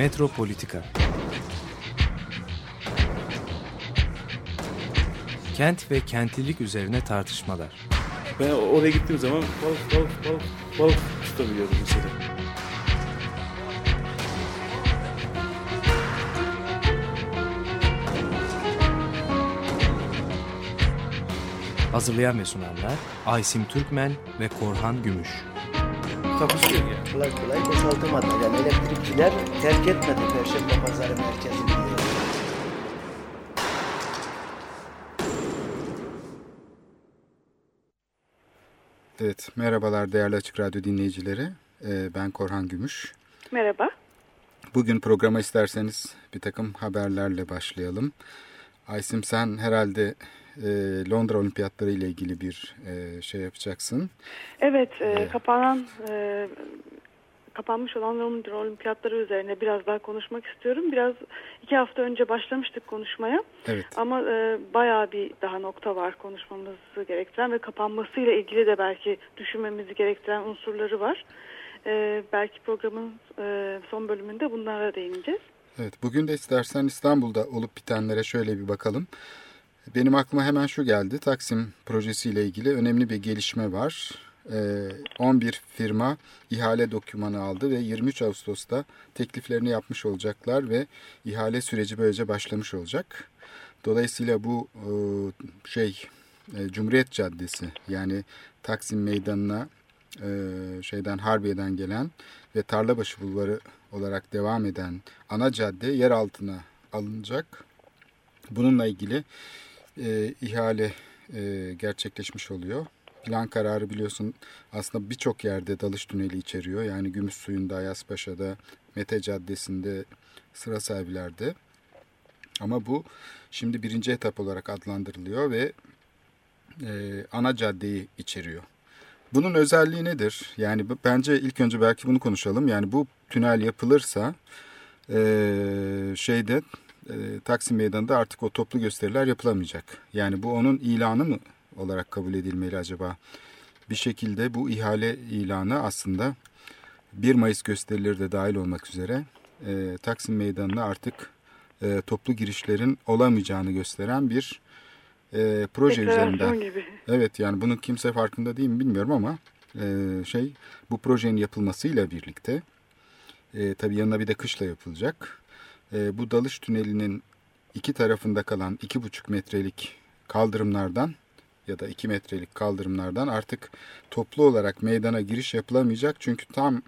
Metropolitika Kent ve kentlilik üzerine tartışmalar. Ben oraya gittiğim zaman balık balık balık balık tutabiliyordum mesela. Hazırlayan ve sunanlar Aysim Türkmen ve Korhan Gümüş. Takusuyor yani. kolay kolay boşaltamadı. Yani elektrikçiler terk etmedi Perşembe Pazarı merkezini. Evet, merhabalar değerli Açık Radyo dinleyicileri. Ee, ben Korhan Gümüş. Merhaba. Bugün programa isterseniz bir takım haberlerle başlayalım. Aysim sen herhalde e, Londra Olimpiyatları ile ilgili bir e, şey yapacaksın. Evet, e, kapanan e, kapanmış olan Londra Olimpiyatları üzerine biraz daha konuşmak istiyorum. Biraz iki hafta önce başlamıştık konuşmaya Evet, ama e, bayağı bir daha nokta var konuşmamızı gerektiren ve kapanmasıyla ilgili de belki düşünmemizi gerektiren unsurları var. E, belki programın e, son bölümünde bunlara değineceğiz. evet. Bugün de istersen İstanbul'da olup bitenlere şöyle bir bakalım. Benim aklıma hemen şu geldi. Taksim projesiyle ilgili önemli bir gelişme var. Ee, 11 firma ihale dokümanı aldı ve 23 Ağustos'ta tekliflerini yapmış olacaklar ve ihale süreci böylece başlamış olacak. Dolayısıyla bu e, şey e, Cumhuriyet Caddesi yani Taksim Meydanı'na e, şeyden Harbiye'den gelen ve Tarlabaşı Bulvarı olarak devam eden ana cadde yer altına alınacak. Bununla ilgili e, ihale e, gerçekleşmiş oluyor. Plan kararı biliyorsun aslında birçok yerde dalış tüneli içeriyor. Yani Gümüş Suyu'nda, Ayaspaşa'da, Mete Caddesi'nde, Sıra Sahibiler'de. Ama bu şimdi birinci etap olarak adlandırılıyor ve e, ana caddeyi içeriyor. Bunun özelliği nedir? Yani bence ilk önce belki bunu konuşalım. Yani bu tünel yapılırsa e, şeyde e, Taksim Meydanı'nda artık o toplu gösteriler yapılamayacak. Yani bu onun ilanı mı olarak kabul edilmeli acaba? Bir şekilde bu ihale ilanı aslında 1 Mayıs gösterileri de dahil olmak üzere e, Taksim Meydanı'na artık e, toplu girişlerin olamayacağını gösteren bir e, proje üzerinden. Deklarasyon gibi. Evet yani bunun kimse farkında değil mi bilmiyorum ama e, şey bu projenin yapılmasıyla birlikte e, tabii yanına bir de kışla yapılacak. E, bu dalış tünelinin iki tarafında kalan iki buçuk metrelik kaldırımlardan ya da iki metrelik kaldırımlardan artık toplu olarak meydana giriş yapılamayacak. Çünkü tam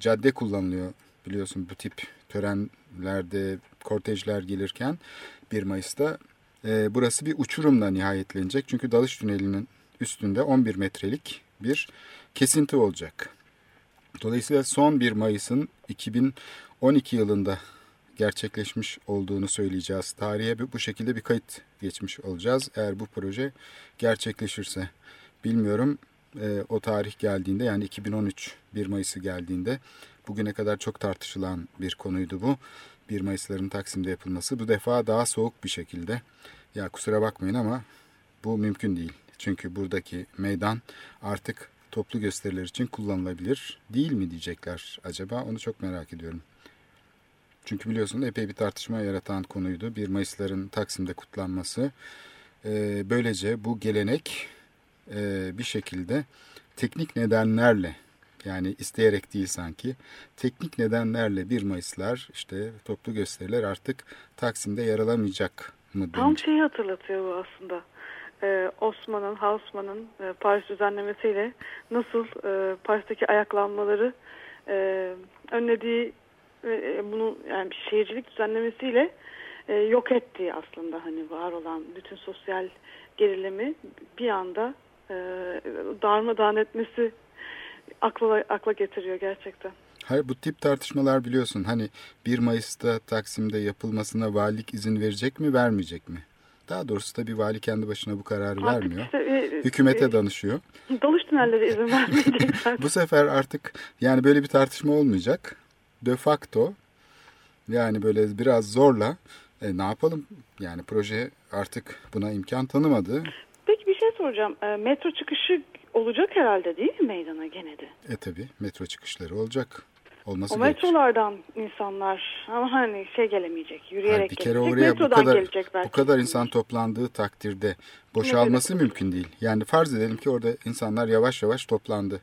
cadde kullanılıyor biliyorsun bu tip törenlerde kortejler gelirken 1 Mayıs'ta e, burası bir uçurumla nihayetlenecek. Çünkü dalış tünelinin üstünde 11 metrelik bir kesinti olacak. Dolayısıyla son 1 Mayıs'ın 2012 yılında gerçekleşmiş olduğunu söyleyeceğiz. Tarihe bu şekilde bir kayıt geçmiş olacağız. Eğer bu proje gerçekleşirse. Bilmiyorum e, o tarih geldiğinde yani 2013 1 Mayıs'ı geldiğinde bugüne kadar çok tartışılan bir konuydu bu. 1 Mayıs'ların Taksim'de yapılması. Bu defa daha soğuk bir şekilde. Ya kusura bakmayın ama bu mümkün değil. Çünkü buradaki meydan artık toplu gösteriler için kullanılabilir değil mi diyecekler acaba? Onu çok merak ediyorum. Çünkü biliyorsun epey bir tartışma yaratan konuydu. 1 Mayıs'ların Taksim'de kutlanması. Ee, böylece bu gelenek e, bir şekilde teknik nedenlerle yani isteyerek değil sanki teknik nedenlerle 1 Mayıs'lar işte toplu gösteriler artık Taksim'de yer alamayacak mı Tam şeyi hatırlatıyor bu aslında. Ee, Osman'ın, Haussmann'ın e, Paris düzenlemesiyle nasıl e, Paris'teki ayaklanmaları önlediği ve e, bunu yani bir şehircilik düzenlemesiyle e, yok ettiği aslında hani var olan bütün sosyal gerilimi bir anda e, darmadağın etmesi akla, akla getiriyor gerçekten. Hayır bu tip tartışmalar biliyorsun hani 1 Mayıs'ta Taksim'de yapılmasına valilik izin verecek mi vermeyecek mi? Daha doğrusu tabii vali kendi başına bu kararı Artık vermiyor. işte, e, Hükümete e, danışıyor. dalış tünelleri izin vermeyecekler. Bu sefer artık yani böyle bir tartışma olmayacak. De facto yani böyle biraz zorla e, ne yapalım? Yani proje artık buna imkan tanımadı. Peki bir şey soracağım. E, metro çıkışı olacak herhalde değil mi meydana gene de? E tabi metro çıkışları olacak. olması O gerekir. metrolardan insanlar ama hani şey gelemeyecek, yürüyerek Hayır, bir kere gelecek. oraya bu kadar gelecek belki. bu kadar insan toplandığı takdirde boşalması Evet. mümkün değil. Yani farz edelim ki orada insanlar yavaş yavaş toplandı.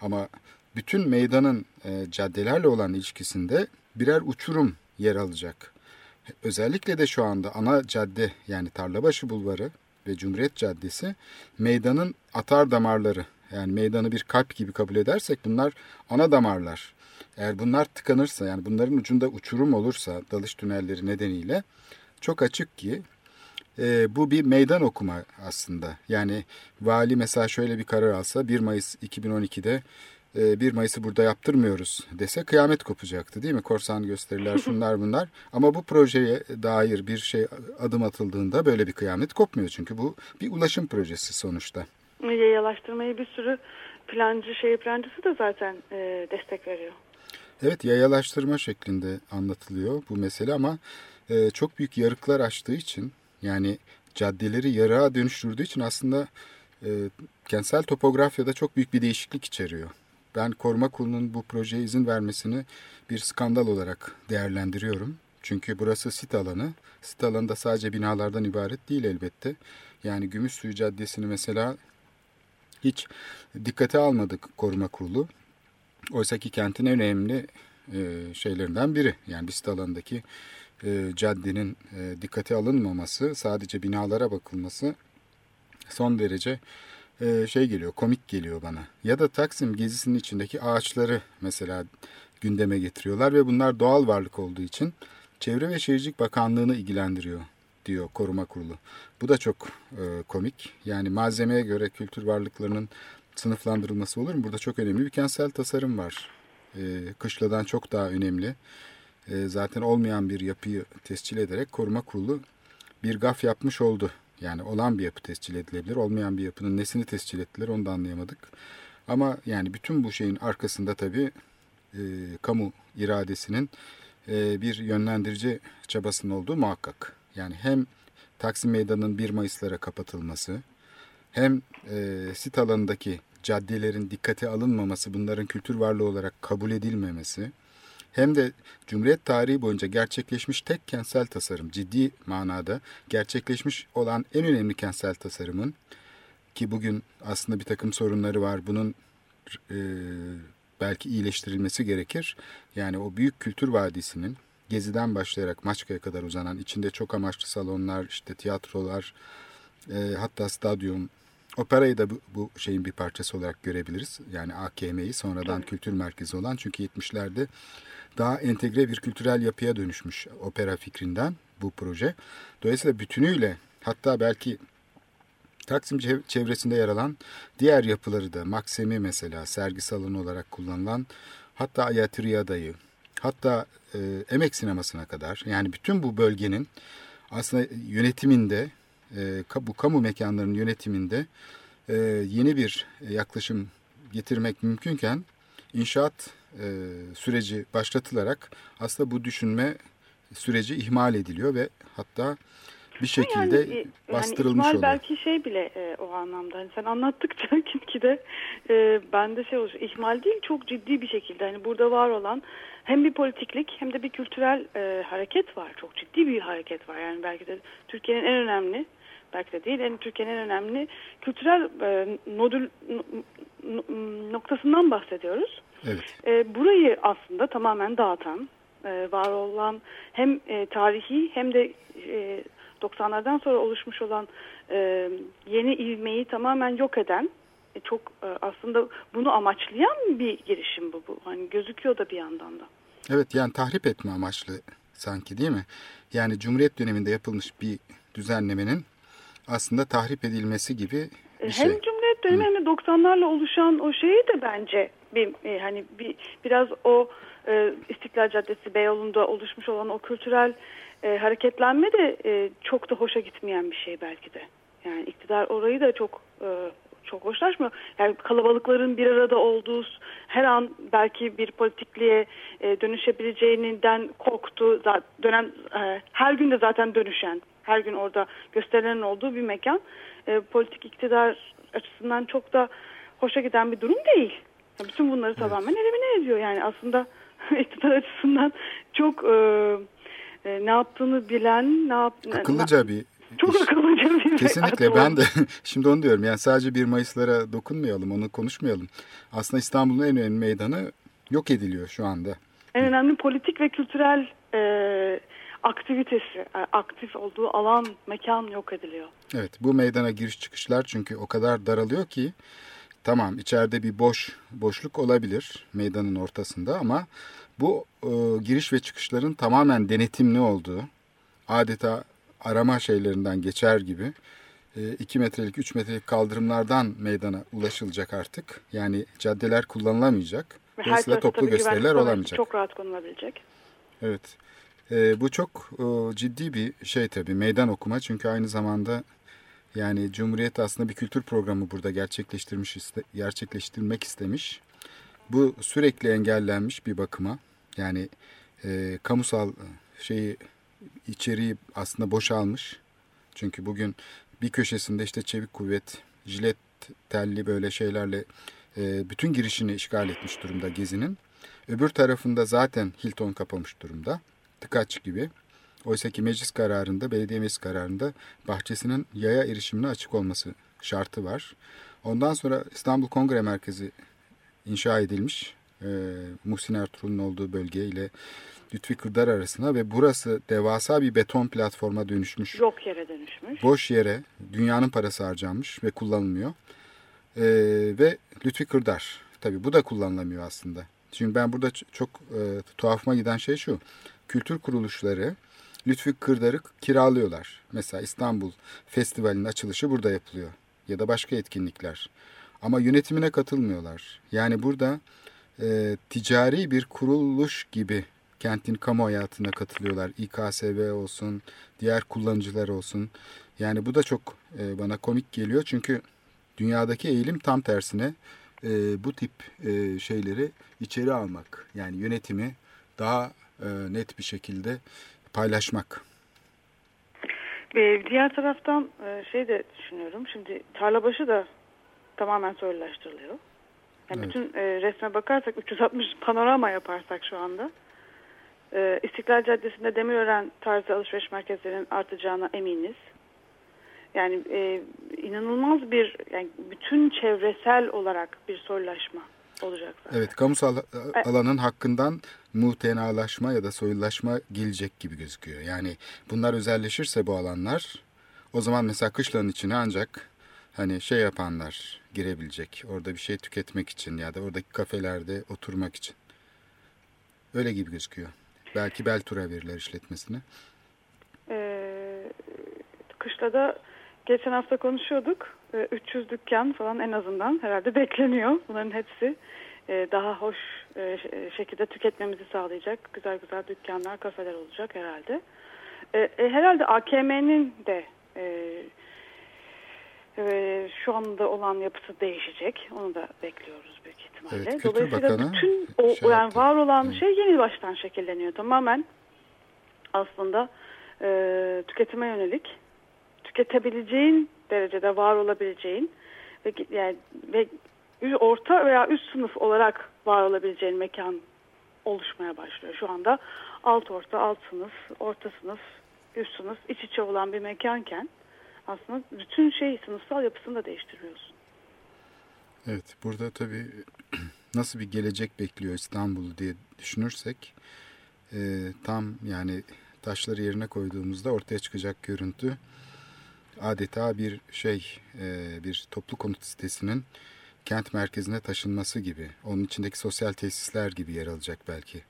Ama bütün meydanın e, caddelerle olan ilişkisinde birer uçurum yer alacak. Özellikle de şu anda ana cadde yani Tarlabaşı Bulvarı ve Cumhuriyet Caddesi meydanın atar damarları. Yani meydanı bir kalp gibi kabul edersek bunlar ana damarlar. Eğer bunlar tıkanırsa yani bunların ucunda uçurum olursa dalış tünelleri nedeniyle çok açık ki e, bu bir meydan okuma aslında. Yani vali mesela şöyle bir karar alsa 1 Mayıs 2012'de e, 1 Mayıs'ı burada yaptırmıyoruz dese kıyamet kopacaktı değil mi? Korsan gösteriler şunlar bunlar. Ama bu projeye dair bir şey adım atıldığında böyle bir kıyamet kopmuyor. Çünkü bu bir ulaşım projesi sonuçta. Yayalaştırmayı bir sürü plancı, şehir plancısı da zaten e, destek veriyor. Evet yayalaştırma şeklinde anlatılıyor bu mesele ama e, çok büyük yarıklar açtığı için yani caddeleri yarığa dönüştürdüğü için aslında e, kentsel topografyada çok büyük bir değişiklik içeriyor. Ben koruma kurulunun bu projeye izin vermesini bir skandal olarak değerlendiriyorum. Çünkü burası sit alanı. Sit alanı da sadece binalardan ibaret değil elbette. Yani Gümüşsuyu Caddesi'ni mesela hiç dikkate almadık koruma kurulu. Oysa ki kentin en önemli e, şeylerinden biri. Yani Bist alanındaki e, caddenin e, dikkate alınmaması, sadece binalara bakılması son derece e, şey geliyor, komik geliyor bana. Ya da Taksim gezisinin içindeki ağaçları mesela gündeme getiriyorlar ve bunlar doğal varlık olduğu için Çevre ve Şehircilik Bakanlığı'nı ilgilendiriyor diyor koruma kurulu. Bu da çok e, komik. Yani malzemeye göre kültür varlıklarının sınıflandırılması olur mu? Burada çok önemli bir kentsel tasarım var. E, kışladan çok daha önemli. E, zaten olmayan bir yapıyı tescil ederek koruma kurulu bir gaf yapmış oldu. Yani olan bir yapı tescil edilebilir. Olmayan bir yapının nesini tescil ettiler onu da anlayamadık. Ama yani bütün bu şeyin arkasında tabii e, kamu iradesinin e, bir yönlendirici çabasının olduğu muhakkak. Yani hem Taksim Meydanı'nın 1 Mayıs'lara kapatılması, hem e, sit alanındaki caddelerin dikkate alınmaması, bunların kültür varlığı olarak kabul edilmemesi, hem de Cumhuriyet tarihi boyunca gerçekleşmiş tek kentsel tasarım, ciddi manada gerçekleşmiş olan en önemli kentsel tasarımın, ki bugün aslında bir takım sorunları var, bunun e, belki iyileştirilmesi gerekir. Yani o büyük kültür vadisinin Gezi'den başlayarak Maçka'ya kadar uzanan içinde çok amaçlı salonlar, işte tiyatrolar, e, hatta stadyum, operayı da bu, bu şeyin bir parçası olarak görebiliriz. Yani AKM'yi sonradan kültür merkezi olan çünkü 70'lerde daha entegre bir kültürel yapıya dönüşmüş opera fikrinden bu proje. Dolayısıyla bütünüyle hatta belki Taksim çevresinde yer alan diğer yapıları da Maksemi mesela sergi salonu olarak kullanılan hatta Ayatriyada'yı hatta e, Emek Sineması'na kadar yani bütün bu bölgenin aslında yönetiminde e, bu kamu mekanlarının yönetiminde e, yeni bir yaklaşım getirmek mümkünken inşaat e, süreci başlatılarak aslında bu düşünme süreci ihmal ediliyor ve hatta bir şekilde yani, bastırılmış yani oluyor. belki şey bile e, o anlamda hani sen anlattıkça gitgide e, bende şey oluşuyor. İhmal değil çok ciddi bir şekilde hani burada var olan hem bir politiklik hem de bir kültürel e, hareket var. Çok ciddi bir hareket var. Yani belki de Türkiye'nin en önemli belki de değil en Türkiye'nin en önemli kültürel e, nodül noktasından bahsediyoruz. Evet. E, burayı aslında tamamen dağıtan, e, var olan hem e, tarihi hem de e, 90'lardan sonra oluşmuş olan e, yeni ivmeyi tamamen yok eden e, çok e, aslında bunu amaçlayan bir girişim bu. bu. Hani gözüküyor da bir yandan da. Evet yani tahrip etme amaçlı sanki değil mi? Yani Cumhuriyet döneminde yapılmış bir düzenlemenin aslında tahrip edilmesi gibi bir hem şey. Hem Cumhuriyet dönemi hem de 90'larla oluşan o şeyi de bence bir e, hani bir biraz o e, İstiklal Caddesi Beyoğlu'nda oluşmuş olan o kültürel e, hareketlenme de e, çok da hoşa gitmeyen bir şey belki de. Yani iktidar orayı da çok e, çok hoşlaşmıyor. Yani kalabalıkların bir arada olduğu her an belki bir politikliğe e, dönüşebileceğinden korktu. Zaten dönem e, her gün de zaten dönüşen, her gün orada gösterilerin olduğu bir mekan. E, politik iktidar açısından çok da hoşa giden bir durum değil. Bütün bunları tamamen evet. elimine ediyor. Yani aslında iktidar açısından çok e, e, ne yaptığını bilen, ne yap Akıllıca bir çok iş. akıllıca bir Kesinlikle ben de şimdi onu diyorum yani sadece 1 Mayıs'lara dokunmayalım onu konuşmayalım. Aslında İstanbul'un en önemli meydanı yok ediliyor şu anda. En önemli politik ve kültürel e, aktivitesi, e, aktif olduğu alan, mekan yok ediliyor. Evet bu meydana giriş çıkışlar çünkü o kadar daralıyor ki tamam içeride bir boş boşluk olabilir meydanın ortasında ama bu e, giriş ve çıkışların tamamen denetimli olduğu adeta arama şeylerinden geçer gibi 2 metrelik 3 metrelik kaldırımlardan meydana ulaşılacak artık. Yani caddeler kullanılamayacak. Ve Dolayısıyla toplu gösteriler olamayacak. Çok rahat konulabilecek. Evet. Ee, bu çok e, ciddi bir şey tabii. Meydan okuma. Çünkü aynı zamanda yani Cumhuriyet aslında bir kültür programı burada gerçekleştirmiş iste- gerçekleştirmek istemiş. Bu sürekli engellenmiş bir bakıma. Yani e, kamusal şeyi içeriği aslında boşalmış. Çünkü bugün bir köşesinde işte çevik kuvvet, jilet telli böyle şeylerle e, bütün girişini işgal etmiş durumda Gezi'nin. Öbür tarafında zaten Hilton kapamış durumda. Tıkaç gibi. Oysa ki meclis kararında, belediye meclis kararında bahçesinin yaya erişimine açık olması şartı var. Ondan sonra İstanbul Kongre Merkezi inşa edilmiş. E, Muhsin Ertuğrul'un olduğu bölge ile Lütfi Kırdar arasına ve burası devasa bir beton platforma dönüşmüş. Yok yere dönüşmüş. Boş yere dünyanın parası harcanmış ve kullanılmıyor. Ee, ve Lütfi Kırdar. Tabii bu da kullanılamıyor aslında. Şimdi ben burada çok e, tuhafıma giden şey şu. Kültür kuruluşları Lütfi Kırdar'ı kiralıyorlar. Mesela İstanbul Festivali'nin açılışı burada yapılıyor. Ya da başka etkinlikler. Ama yönetimine katılmıyorlar. Yani burada e, ticari bir kuruluş gibi kentin kamu hayatına katılıyorlar. İKSV olsun, diğer kullanıcılar olsun. Yani bu da çok e, bana komik geliyor. Çünkü dünyadaki eğilim tam tersine e, bu tip e, şeyleri içeri almak. Yani yönetimi daha net bir şekilde paylaşmak. Ve diğer taraftan e, şey de düşünüyorum. Şimdi Tarlabaşı da tamamen soylulaştırılıyor. Yani Evet. bütün e, resme bakarsak 360 panorama yaparsak şu anda e, İstiklal Caddesi'nde Demirören tarzı alışveriş merkezlerinin artacağına eminiz. Yani e, inanılmaz bir yani bütün çevresel olarak bir soylulaşma olacak zaten. Evet, kamusal alanın hakkından muhtenalaşma ya da soyulaşma gelecek gibi gözüküyor. Yani bunlar özelleşirse bu alanlar o zaman mesela kışlanın içine ancak hani şey yapanlar girebilecek. Orada bir şey tüketmek için ya da oradaki kafelerde oturmak için. Öyle gibi gözüküyor. Belki Beltura verirler işletmesine. Ee, kışlada geçen hafta konuşuyorduk. Ee, 300 dükkan falan en azından herhalde bekleniyor. Bunların hepsi e, daha hoş e, ş- şekilde tüketmemizi sağlayacak güzel güzel dükkanlar, kafeler olacak herhalde. E, e, herhalde AKM'nin de e, e, şu anda olan yapısı değişecek. Onu da bekliyoruz büyük ihtimalle. Evet, Dolayısıyla Bakanı bütün o şey yani var olan Hı. şey yeni baştan şekilleniyor. Tamamen aslında e, tüketime yönelik tüketebileceğin derecede var olabileceğin ve yani ve orta veya üst sınıf olarak var olabileceğin mekan oluşmaya başlıyor. Şu anda alt orta, alt sınıf, orta sınıf, üst sınıf iç içe olan bir mekanken aslında bütün şey sınıfsal yapısını da değiştiriyorsun. Evet, burada tabii nasıl bir gelecek bekliyor İstanbul'u diye düşünürsek e, tam yani taşları yerine koyduğumuzda ortaya çıkacak görüntü adeta bir şey, e, bir toplu konut sitesinin kent merkezine taşınması gibi. Onun içindeki sosyal tesisler gibi yer alacak belki.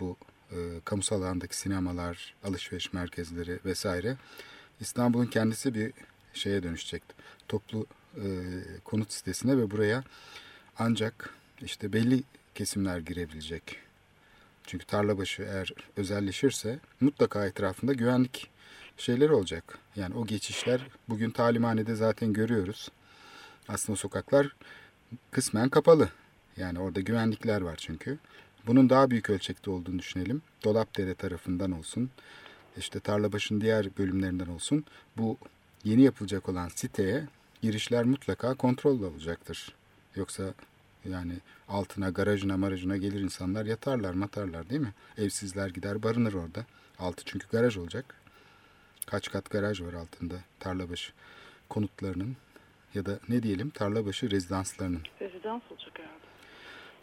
Bu e, kamusal alandaki sinemalar, alışveriş merkezleri vesaire. İstanbul'un kendisi bir şeye dönüşecek. Toplu e, konut sitesine ve buraya ancak işte belli kesimler girebilecek. Çünkü tarlabaşı eğer özelleşirse mutlaka etrafında güvenlik şeyleri olacak. Yani o geçişler bugün talimhanede zaten görüyoruz. Aslında sokaklar kısmen kapalı. Yani orada güvenlikler var çünkü. Bunun daha büyük ölçekte olduğunu düşünelim. Dolapdere tarafından olsun, işte Tarlabaşı'nın diğer bölümlerinden olsun. Bu yeni yapılacak olan siteye girişler mutlaka kontrollü olacaktır. Yoksa Yani altına, garajına, marajına gelir insanlar yatarlar, matarlar değil mi? Evsizler gider barınır orada. Altı çünkü garaj olacak. Kaç kat garaj var altında tarlabaşı konutlarının ya da ne diyelim tarlabaşı rezidanslarının. Rezidans olacak herhalde.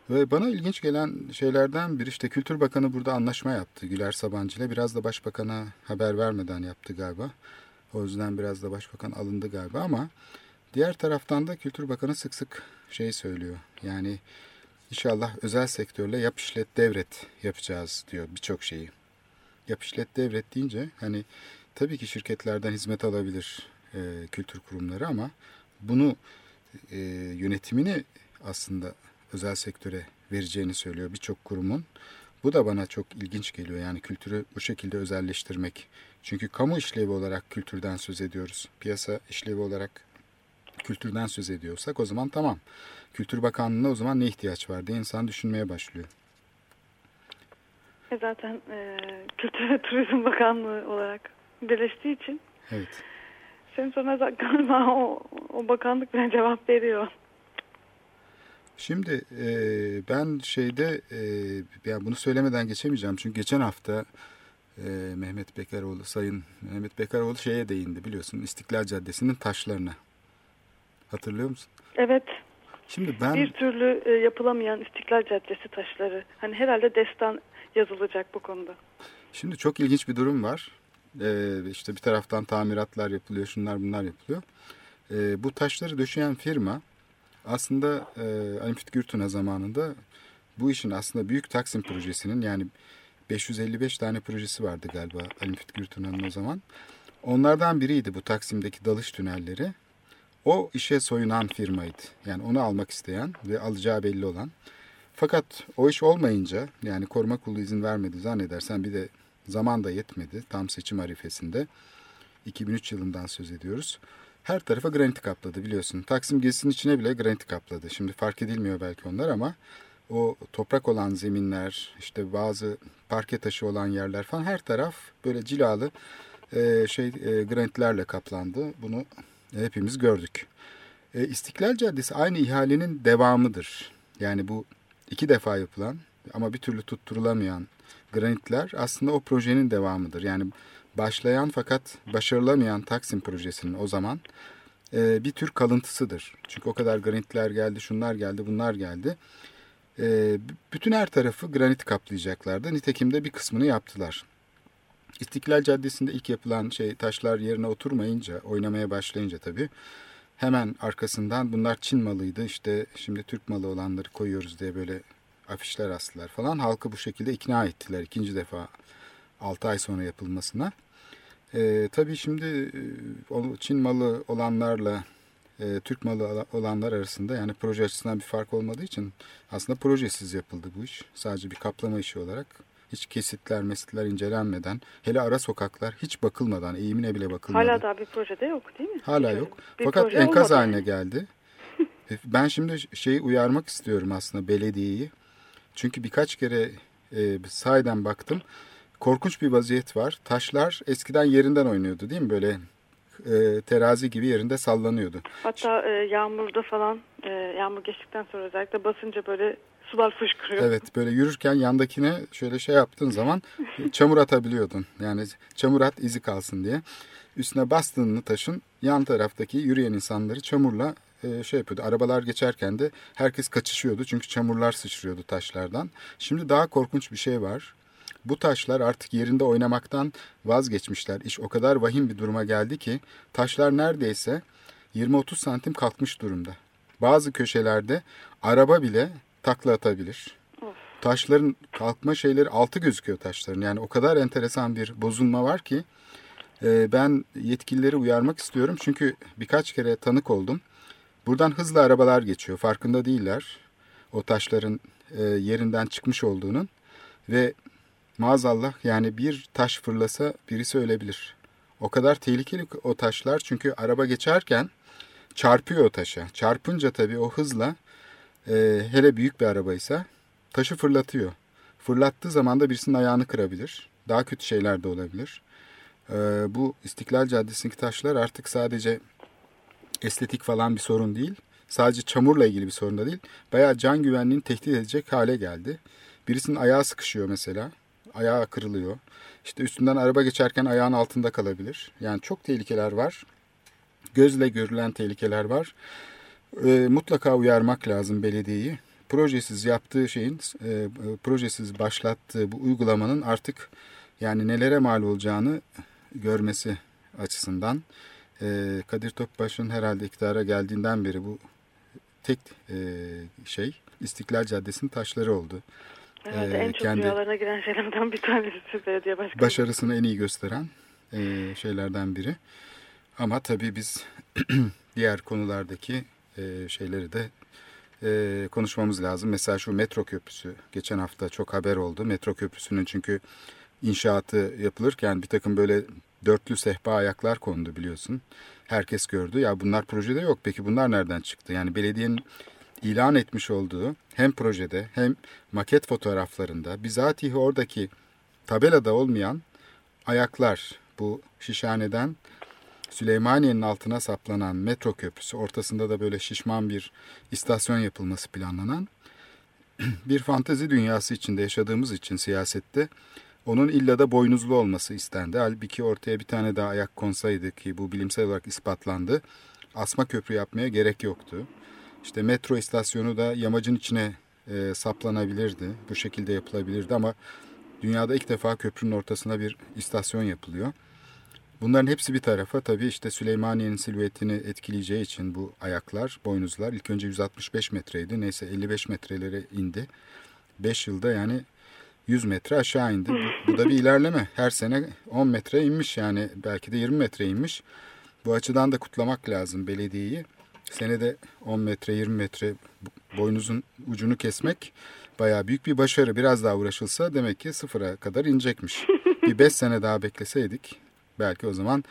Ve bana ilginç gelen şeylerden biri işte Kültür Bakanı burada anlaşma yaptı Güler Sabancı ile. Biraz da Başbakan'a haber vermeden yaptı galiba. O yüzden biraz da Başbakan alındı galiba ama diğer taraftan da Kültür Bakanı sık sık şey söylüyor. Yani inşallah özel sektörle yap işlet devret yapacağız diyor birçok şeyi. Yap işlet devret deyince hani tabii ki şirketlerden hizmet alabilir e, kültür kurumları ama bunu e, yönetimini aslında özel sektöre vereceğini söylüyor birçok kurumun. Bu da bana çok ilginç geliyor. Yani kültürü bu şekilde özelleştirmek. Çünkü kamu işlevi olarak kültürden söz ediyoruz. Piyasa işlevi olarak kültürden söz ediyorsak o zaman tamam. Kültür Bakanlığı'na o zaman ne ihtiyaç var diye insan düşünmeye başlıyor. E zaten e, Kültür ve Turizm Bakanlığı olarak birleştiği için Evet. senin soruna da galiba o, o bakanlık bile cevap veriyor. Şimdi e, ben şeyde e, yani bunu söylemeden geçemeyeceğim. Çünkü geçen hafta e, Mehmet Bekaroğlu, Sayın Mehmet Bekaroğlu şeye değindi biliyorsun. İstiklal Caddesi'nin taşlarına. Hatırlıyor musun? Evet Şimdi ben bir türlü e, yapılamayan İstiklal Caddesi taşları. Hani herhalde destan yazılacak bu konuda. Şimdi çok ilginç bir durum var. Ee, işte bir taraftan tamiratlar yapılıyor, şunlar bunlar yapılıyor. Ee, bu taşları döşeyen firma aslında e, Ali Gürtuna zamanında bu işin aslında Büyük Taksim projesinin yani 555 tane projesi vardı galiba Ali Müftü Gürtuna'nın o zaman. Onlardan biriydi bu Taksim'deki dalış tünelleri. O işe soyunan firmaydı. Yani onu almak isteyen ve alacağı belli olan. Fakat o iş olmayınca yani koruma kurulu izin vermedi zannedersen bir de zaman da yetmedi tam seçim arifesinde. 2003 yılından söz ediyoruz. Her tarafa granit kapladı biliyorsun. Taksim gezisinin içine bile granit kapladı. Şimdi fark edilmiyor belki onlar ama o toprak olan zeminler, işte bazı parke taşı olan yerler falan her taraf böyle cilalı e, şey e, granitlerle kaplandı. Bunu hepimiz gördük. E, İstiklal Caddesi aynı ihalenin devamıdır. Yani bu iki defa yapılan ama bir türlü tutturulamayan granitler aslında o projenin devamıdır. Yani başlayan fakat başarılamayan Taksim projesinin o zaman e, bir tür kalıntısıdır. Çünkü o kadar granitler geldi, şunlar geldi, bunlar geldi. E, bütün her tarafı granit kaplayacaklardı. Nitekim de bir kısmını yaptılar. İstiklal Caddesi'nde ilk yapılan şey taşlar yerine oturmayınca, oynamaya başlayınca tabii hemen arkasından bunlar Çin malıydı işte şimdi Türk malı olanları koyuyoruz diye böyle afişler astılar falan. Halkı bu şekilde ikna ettiler ikinci defa 6 ay sonra yapılmasına. E, tabii şimdi e, Çin malı olanlarla e, Türk malı olanlar arasında yani proje açısından bir fark olmadığı için aslında projesiz yapıldı bu iş. Sadece bir kaplama işi olarak hiç kesitler, mesitler incelenmeden, hele ara sokaklar hiç bakılmadan, eğimine bile bakılmadı. Hala daha bir projede yok değil mi? Hala yok. bir Fakat enkaz olmadı haline geldi. E, ben şimdi şeyi uyarmak istiyorum aslında belediyeyi. Çünkü birkaç kere e, sahiden baktım. Korkunç bir vaziyet var. Taşlar eskiden yerinden oynuyordu değil mi? Böyle e, terazi gibi yerinde sallanıyordu. Hatta e, yağmurda falan e, yağmur geçtikten sonra özellikle basınca böyle sular fışkırıyor. Evet böyle yürürken yandakine şöyle şey yaptığın zaman çamur atabiliyordun. Yani çamur at izi kalsın diye. Üstüne bastığını taşın yan taraftaki yürüyen insanları çamurla e, şey yapıyordu. Arabalar geçerken de herkes kaçışıyordu. Çünkü çamurlar sıçrıyordu taşlardan. Şimdi daha korkunç bir şey var. Bu taşlar artık yerinde oynamaktan vazgeçmişler. İş o kadar vahim bir duruma geldi ki taşlar neredeyse 20-30 santim kalkmış durumda. Bazı köşelerde araba bile takla atabilir. Taşların kalkma şeyleri altı gözüküyor taşların. Yani o kadar enteresan bir bozulma var ki e, ben yetkilileri uyarmak istiyorum. Çünkü birkaç kere tanık oldum. Buradan hızlı arabalar geçiyor. Farkında değiller. O taşların e, yerinden çıkmış olduğunun. Ve maazallah yani bir taş fırlasa birisi ölebilir. O kadar tehlikeli o taşlar çünkü araba geçerken çarpıyor o taşa. Çarpınca tabii o hızla e, hele büyük bir arabaysa taşı fırlatıyor. Fırlattığı zaman da birisinin ayağını kırabilir. Daha kötü şeyler de olabilir. E, bu İstiklal Caddesi'ndeki taşlar artık sadece estetik falan bir sorun değil. sadece çamurla ilgili bir sorun da değil. Bayağı can güvenliğini tehdit edecek hale geldi. Birisinin ayağı sıkışıyor mesela. Ayağı kırılıyor. İşte üstünden araba geçerken ayağın altında kalabilir. Yani çok tehlikeler var. Gözle görülen tehlikeler var. E, mutlaka uyarmak lazım belediyeyi. Projesiz yaptığı şeyin, e, projesiz başlattığı bu uygulamanın artık yani nelere mal olacağını görmesi açısından e, Kadir Topbaş'ın herhalde iktidara geldiğinden beri bu tek e, şey İstiklal Caddesi'nin taşları oldu. Herhalde Ee, en çok kendi- rüyalarına giren şeylerden bir tanesi belediye başkanı. Başarısını en iyi gösteren e, şeylerden biri. Ama tabii biz diğer konulardaki e, şeyleri de e, konuşmamız lazım. Mesela şu metro köprüsü geçen hafta çok haber oldu. Metro köprüsünün çünkü inşaatı yapılırken bir takım böyle dörtlü sehpa ayaklar kondu biliyorsun. Herkes gördü. Ya bunlar projede yok. Peki bunlar nereden çıktı? Yani belediyenin ilan etmiş olduğu hem projede hem maket fotoğraflarında bizatihi oradaki tabelada olmayan ayaklar bu şişhaneden Süleymaniye'nin altına saplanan metro köprüsü ortasında da böyle şişman bir istasyon yapılması planlanan bir fantezi dünyası içinde yaşadığımız için siyasette onun illa da boynuzlu olması istendi. Halbuki ortaya bir tane daha ayak konsaydı ki bu bilimsel olarak ispatlandı. Asma köprü yapmaya gerek yoktu. İşte metro istasyonu da yamacın içine e, saplanabilirdi. Bu şekilde yapılabilirdi ama dünyada ilk defa köprünün ortasına bir istasyon yapılıyor. Bunların hepsi bir tarafa tabii işte Süleymaniye'nin silüetini etkileyeceği için bu ayaklar, boynuzlar ilk önce 165 metreydi. Neyse 55 metrelere indi. 5 yılda yani 100 metre aşağı indi. Bu, bu da bir ilerleme. Her sene 10 metre inmiş yani belki de 20 metre inmiş. Bu açıdan da kutlamak lazım belediyeyi. Senede 10 metre 20 metre boynuzun ucunu kesmek bayağı büyük bir başarı. Biraz daha uğraşılsa demek ki sıfıra kadar inecekmiş. Bir 5 sene daha bekleseydik belki o zaman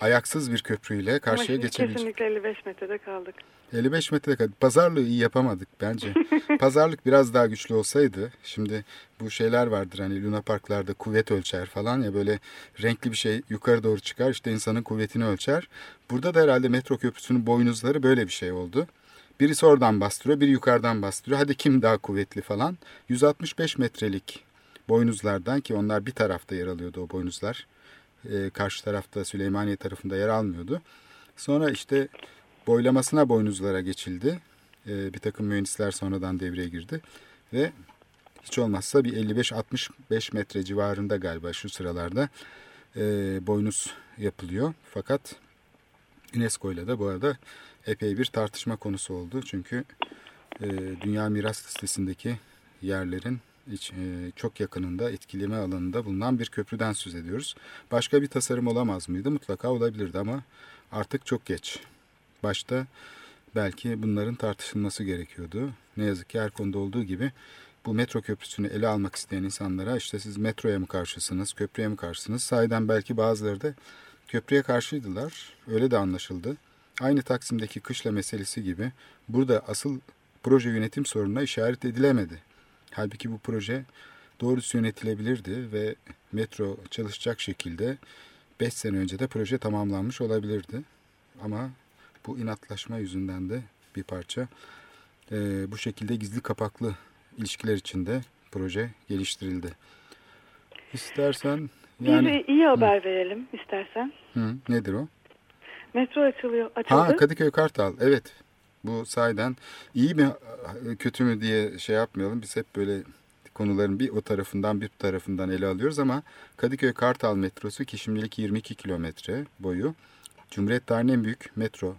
ayaksız bir köprüyle karşıya geçebilecek. kesinlikle 55 metrede kaldık. 55 metre kadar. Pazarlığı iyi yapamadık bence. Pazarlık biraz daha güçlü olsaydı. Şimdi bu şeyler vardır hani Luna Parklarda kuvvet ölçer falan ya böyle renkli bir şey yukarı doğru çıkar işte insanın kuvvetini ölçer. Burada da herhalde metro köprüsünün boynuzları böyle bir şey oldu. Birisi oradan bastırıyor, biri yukarıdan bastırıyor. Hadi kim daha kuvvetli falan. 165 metrelik boynuzlardan ki onlar bir tarafta yer alıyordu o boynuzlar. Ee, karşı tarafta Süleymaniye tarafında yer almıyordu. Sonra işte boylamasına boynuzlara geçildi. Ee, bir takım mühendisler sonradan devreye girdi. Ve hiç olmazsa bir 55-65 metre civarında galiba şu sıralarda e, boynuz yapılıyor. Fakat UNESCO ile de bu arada epey bir tartışma konusu oldu. Çünkü e, Dünya Miras Listesi'ndeki yerlerin hiç, e, çok yakınında etkileme alanında bulunan bir köprüden söz ediyoruz. Başka bir tasarım olamaz mıydı? Mutlaka olabilirdi ama artık çok geç. Başta belki bunların tartışılması gerekiyordu. Ne yazık ki her konuda olduğu gibi bu metro köprüsünü ele almak isteyen insanlara işte siz metroya mı karşısınız, köprüye mi karşısınız? Sahiden belki bazıları da köprüye karşıydılar. Öyle de anlaşıldı. Aynı Taksim'deki kışla meselesi gibi burada asıl proje yönetim sorununa işaret edilemedi. Halbuki bu proje doğrusu yönetilebilirdi ve metro çalışacak şekilde 5 sene önce de proje tamamlanmış olabilirdi. Ama bu inatlaşma yüzünden de bir parça e, bu şekilde gizli kapaklı ilişkiler içinde proje geliştirildi. İstersen yani Bir iyi haber verelim istersen. hı, nedir o? Metro açılıyor, açıldı. Ha Kadıköy Kartal evet. Bu sayeden iyi mi kötü mü diye şey yapmayalım. Biz hep böyle konuların bir o tarafından bir tarafından ele alıyoruz ama Kadıköy Kartal metrosu ki şimdilik 22 kilometre boyu. Cumhuriyet tarihinin en büyük metro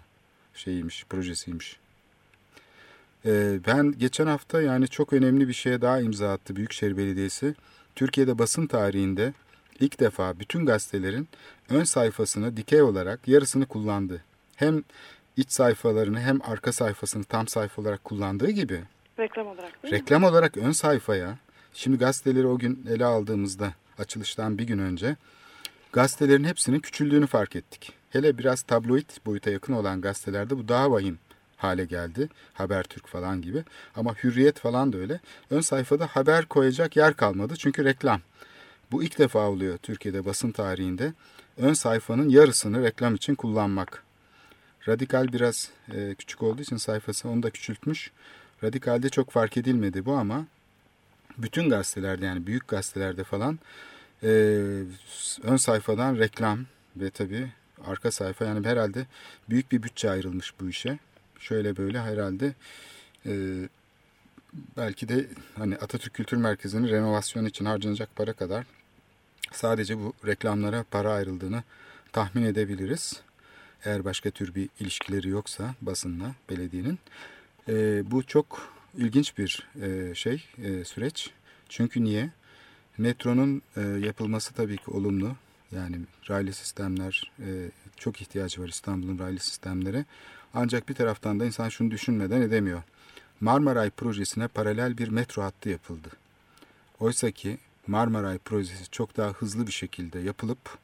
şeyiymiş, projesiymiş. Ee, ben geçen hafta yani çok önemli bir şeye daha imza attı Büyükşehir Belediyesi. Türkiye'de basın tarihinde ilk defa bütün gazetelerin ön sayfasını dikey olarak yarısını kullandı. Hem iç sayfalarını hem arka sayfasını tam sayfa olarak kullandığı gibi Reklam olarak değil mi? reklam olarak ön sayfaya şimdi gazeteleri o gün ele aldığımızda açılıştan bir gün önce gazetelerin hepsinin küçüldüğünü fark ettik. Hele biraz tabloid boyuta yakın olan gazetelerde bu daha vahim hale geldi. Habertürk falan gibi. Ama Hürriyet falan da öyle. Ön sayfada haber koyacak yer kalmadı çünkü reklam. Bu ilk defa oluyor Türkiye'de basın tarihinde. Ön sayfanın yarısını reklam için kullanmak. Radikal biraz e, küçük olduğu için sayfası onu da küçültmüş. Radikal'de çok fark edilmedi bu ama bütün gazetelerde yani büyük gazetelerde falan e, ön sayfadan reklam ve tabii arka sayfa yani herhalde büyük bir bütçe ayrılmış bu işe. Şöyle böyle herhalde e, belki de hani Atatürk Kültür Merkezi'nin renovasyonu için harcanacak para kadar sadece bu reklamlara para ayrıldığını tahmin edebiliriz. Eğer başka tür bir ilişkileri yoksa basınla belediyenin. E, bu çok ilginç bir e, şey e, süreç. Çünkü niye? Metronun e, yapılması tabii ki olumlu. Yani raylı sistemler e, çok ihtiyacı var İstanbul'un raylı sistemlere. Ancak bir taraftan da insan şunu düşünmeden edemiyor. Marmaray projesine paralel bir metro hattı yapıldı. Oysa ki Marmaray projesi çok daha hızlı bir şekilde yapılıp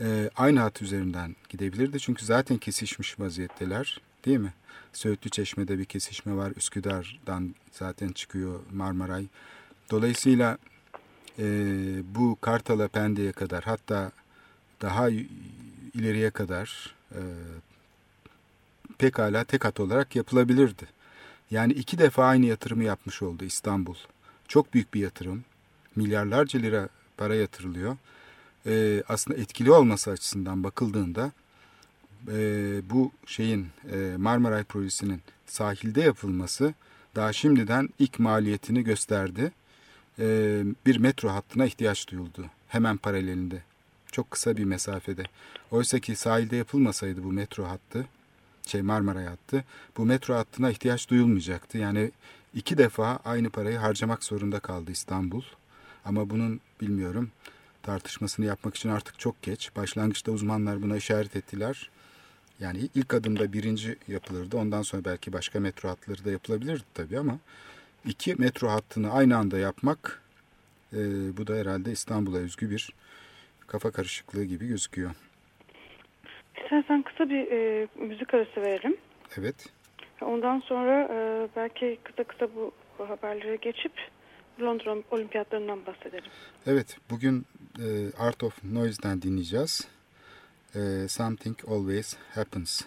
e, aynı hat üzerinden gidebilirdi. Çünkü zaten kesişmiş vaziyetteler değil mi? Söğütlü Çeşme'de bir kesişme var. Üsküdar'dan zaten çıkıyor Marmaray. Dolayısıyla e, bu Kartal'a Pende'ye kadar hatta daha ileriye kadar e, pekala tek hat olarak yapılabilirdi. Yani iki defa aynı yatırımı yapmış oldu İstanbul. Çok büyük bir yatırım. Milyarlarca lira para yatırılıyor. E, aslında etkili olması açısından bakıldığında e, bu şeyin e, Marmaray projesinin sahilde yapılması daha şimdiden ilk maliyetini gösterdi. E, bir metro hattına ihtiyaç duyuldu. Hemen paralelinde. Çok kısa bir mesafede. Oysa ki sahilde yapılmasaydı bu metro hattı, şey Marmaray hattı, bu metro hattına ihtiyaç duyulmayacaktı. Yani iki defa aynı parayı harcamak zorunda kaldı İstanbul. Ama bunun bilmiyorum tartışmasını yapmak için artık çok geç. Başlangıçta uzmanlar buna işaret ettiler. Yani ilk adımda birinci yapılırdı. Ondan sonra belki başka metro hatları da yapılabilirdi tabii ama iki metro hattını aynı anda yapmak e, bu da herhalde İstanbul'a özgü bir kafa karışıklığı gibi gözüküyor. İstersen kısa bir e, müzik arası verelim. Evet. Ondan sonra e, belki kısa kısa bu haberlere geçip Londra olimpiyatlarından bahsedelim. Evet, bugün e, Art of Noise'den dinleyeceğiz. E, Something Always Happens.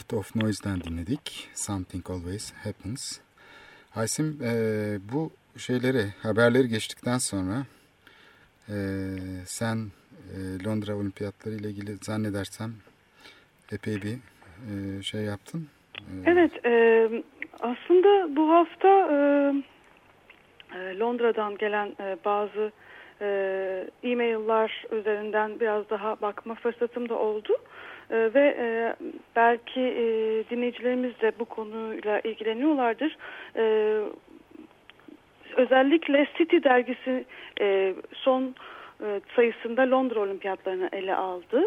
Art of Noise'den dinledik. Something Always Happens. Aysim, e, bu şeyleri, haberleri geçtikten sonra e, sen e, Londra Olimpiyatları ile ilgili zannedersem epey bir e, şey yaptın. E, evet, e, aslında bu hafta e, e Londra'dan gelen e, bazı e, e-mail'lar üzerinden biraz daha bakma fırsatım da oldu. E, ve e, belki e, dinleyicilerimiz de bu konuyla ilgileniyorlardır. E, özellikle City dergisi e, son sayısında Londra olimpiyatlarını ele aldı.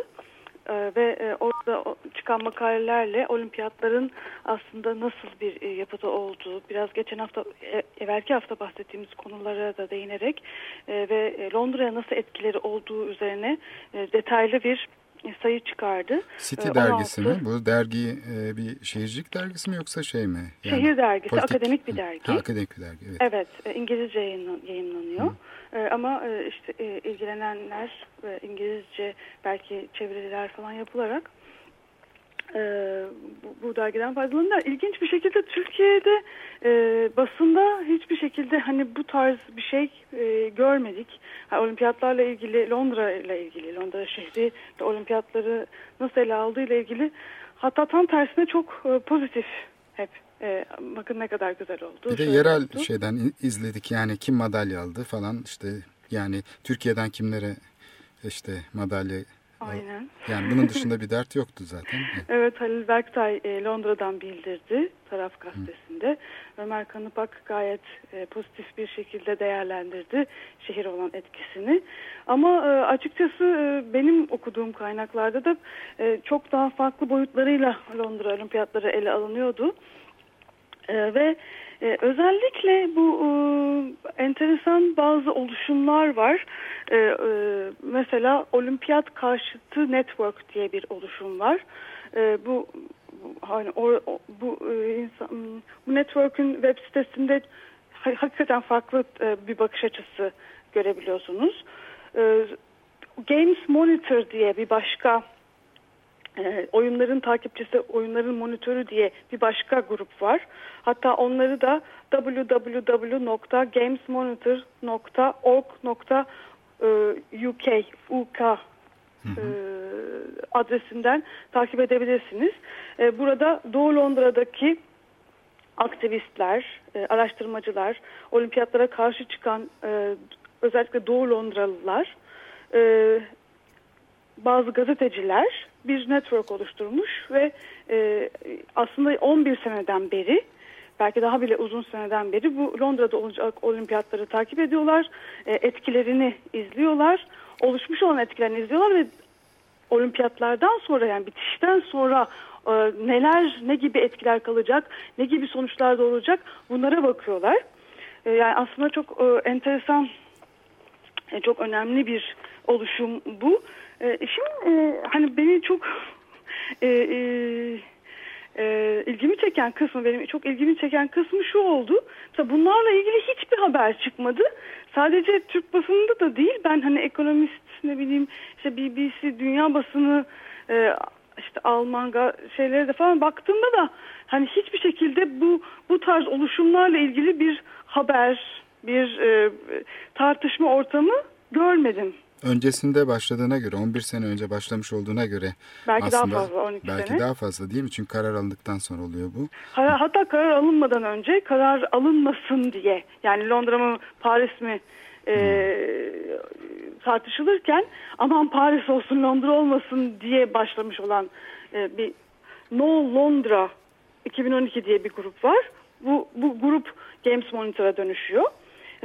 E, ve orada çıkan makalelerle olimpiyatların aslında nasıl bir yapıda olduğu, biraz geçen hafta, e, evvelki hafta bahsettiğimiz konulara da değinerek ve Londra'ya nasıl etkileri olduğu üzerine detaylı bir sayı çıkardı. City ee, dergisi mi? Bu dergi e, bir şehircilik dergisi mi yoksa şey mi? Yani Şehir dergisi, politik... akademik bir dergi. Ha, akademik bir dergi, evet. Evet, e, İngilizce yayınlanıyor. Hı. E, ama işte ilgilenenler İngilizce belki çeviriler falan yapılarak e, bu, bu dergiden faydalanırlar. İlginç bir şekilde Türkiye'de e, basında hiçbir şekilde hani bu tarz bir şey e, görmedik. Yani olimpiyatlarla ilgili, Londra ile ilgili, Londra şehri olimpiyatları nasıl ele aldığı ile ilgili hatta tam tersine çok e, pozitif hep. E, bakın ne kadar güzel oldu. Bir de yerel oldu. şeyden izledik yani kim madalya aldı falan işte yani Türkiye'den kimlere işte madalya Aynen. Yani bunun dışında bir dert yoktu zaten. evet Halil Berktay e, Londra'dan bildirdi taraf gazetesinde. Hı. Ömer Kanıpak gayet e, pozitif bir şekilde değerlendirdi şehir olan etkisini. Ama e, açıkçası e, benim okuduğum kaynaklarda da e, çok daha farklı boyutlarıyla Londra olimpiyatları ele alınıyordu. E, ve ee, özellikle bu e, enteresan bazı oluşumlar var. Ee, e, mesela Olimpiyat Karşıtı Network diye bir oluşum var. Ee, bu hani o, bu e, insan bu network'ün web sitesinde hakikaten farklı e, bir bakış açısı görebiliyorsunuz. Ee, Games Monitor diye bir başka e, oyunların takipçisi, oyunların monitörü diye bir başka grup var. Hatta onları da www.gamesmonitor.org.uk UK e, adresinden takip edebilirsiniz. E, burada Doğu Londra'daki aktivistler, e, araştırmacılar, olimpiyatlara karşı çıkan e, özellikle Doğu Londralılar, e, bazı gazeteciler bir network oluşturmuş ve e, aslında 11 seneden beri belki daha bile uzun seneden beri bu Londra'da olacak olimpiyatları takip ediyorlar, e, etkilerini izliyorlar, oluşmuş olan etkilerini izliyorlar ve olimpiyatlardan sonra yani bitişten sonra e, neler, ne gibi etkiler kalacak, ne gibi sonuçlar doğuracak bunlara bakıyorlar. E, yani aslında çok e, enteresan, e, çok önemli bir oluşum bu. E, şimdi e, hani beni çok e, e, e, ilgimi çeken kısmı benim çok ilgimi çeken kısmı şu oldu. Mesela bunlarla ilgili hiçbir haber çıkmadı. Sadece Türk basınında da değil. Ben hani ekonomist ne bileyim işte BBC dünya basını e, işte Alman şeylere de falan baktığımda da hani hiçbir şekilde bu bu tarz oluşumlarla ilgili bir haber, bir e, tartışma ortamı görmedim öncesinde başladığına göre 11 sene önce başlamış olduğuna göre belki aslında, daha fazla 12 belki sene. daha fazla değil mi? Çünkü karar alındıktan sonra oluyor bu. Hatta karar alınmadan önce karar alınmasın diye yani Londra mı Paris mi e, tartışılırken aman Paris olsun Londra olmasın diye başlamış olan e, bir No Londra 2012 diye bir grup var. Bu, bu grup Games Monitor'a dönüşüyor.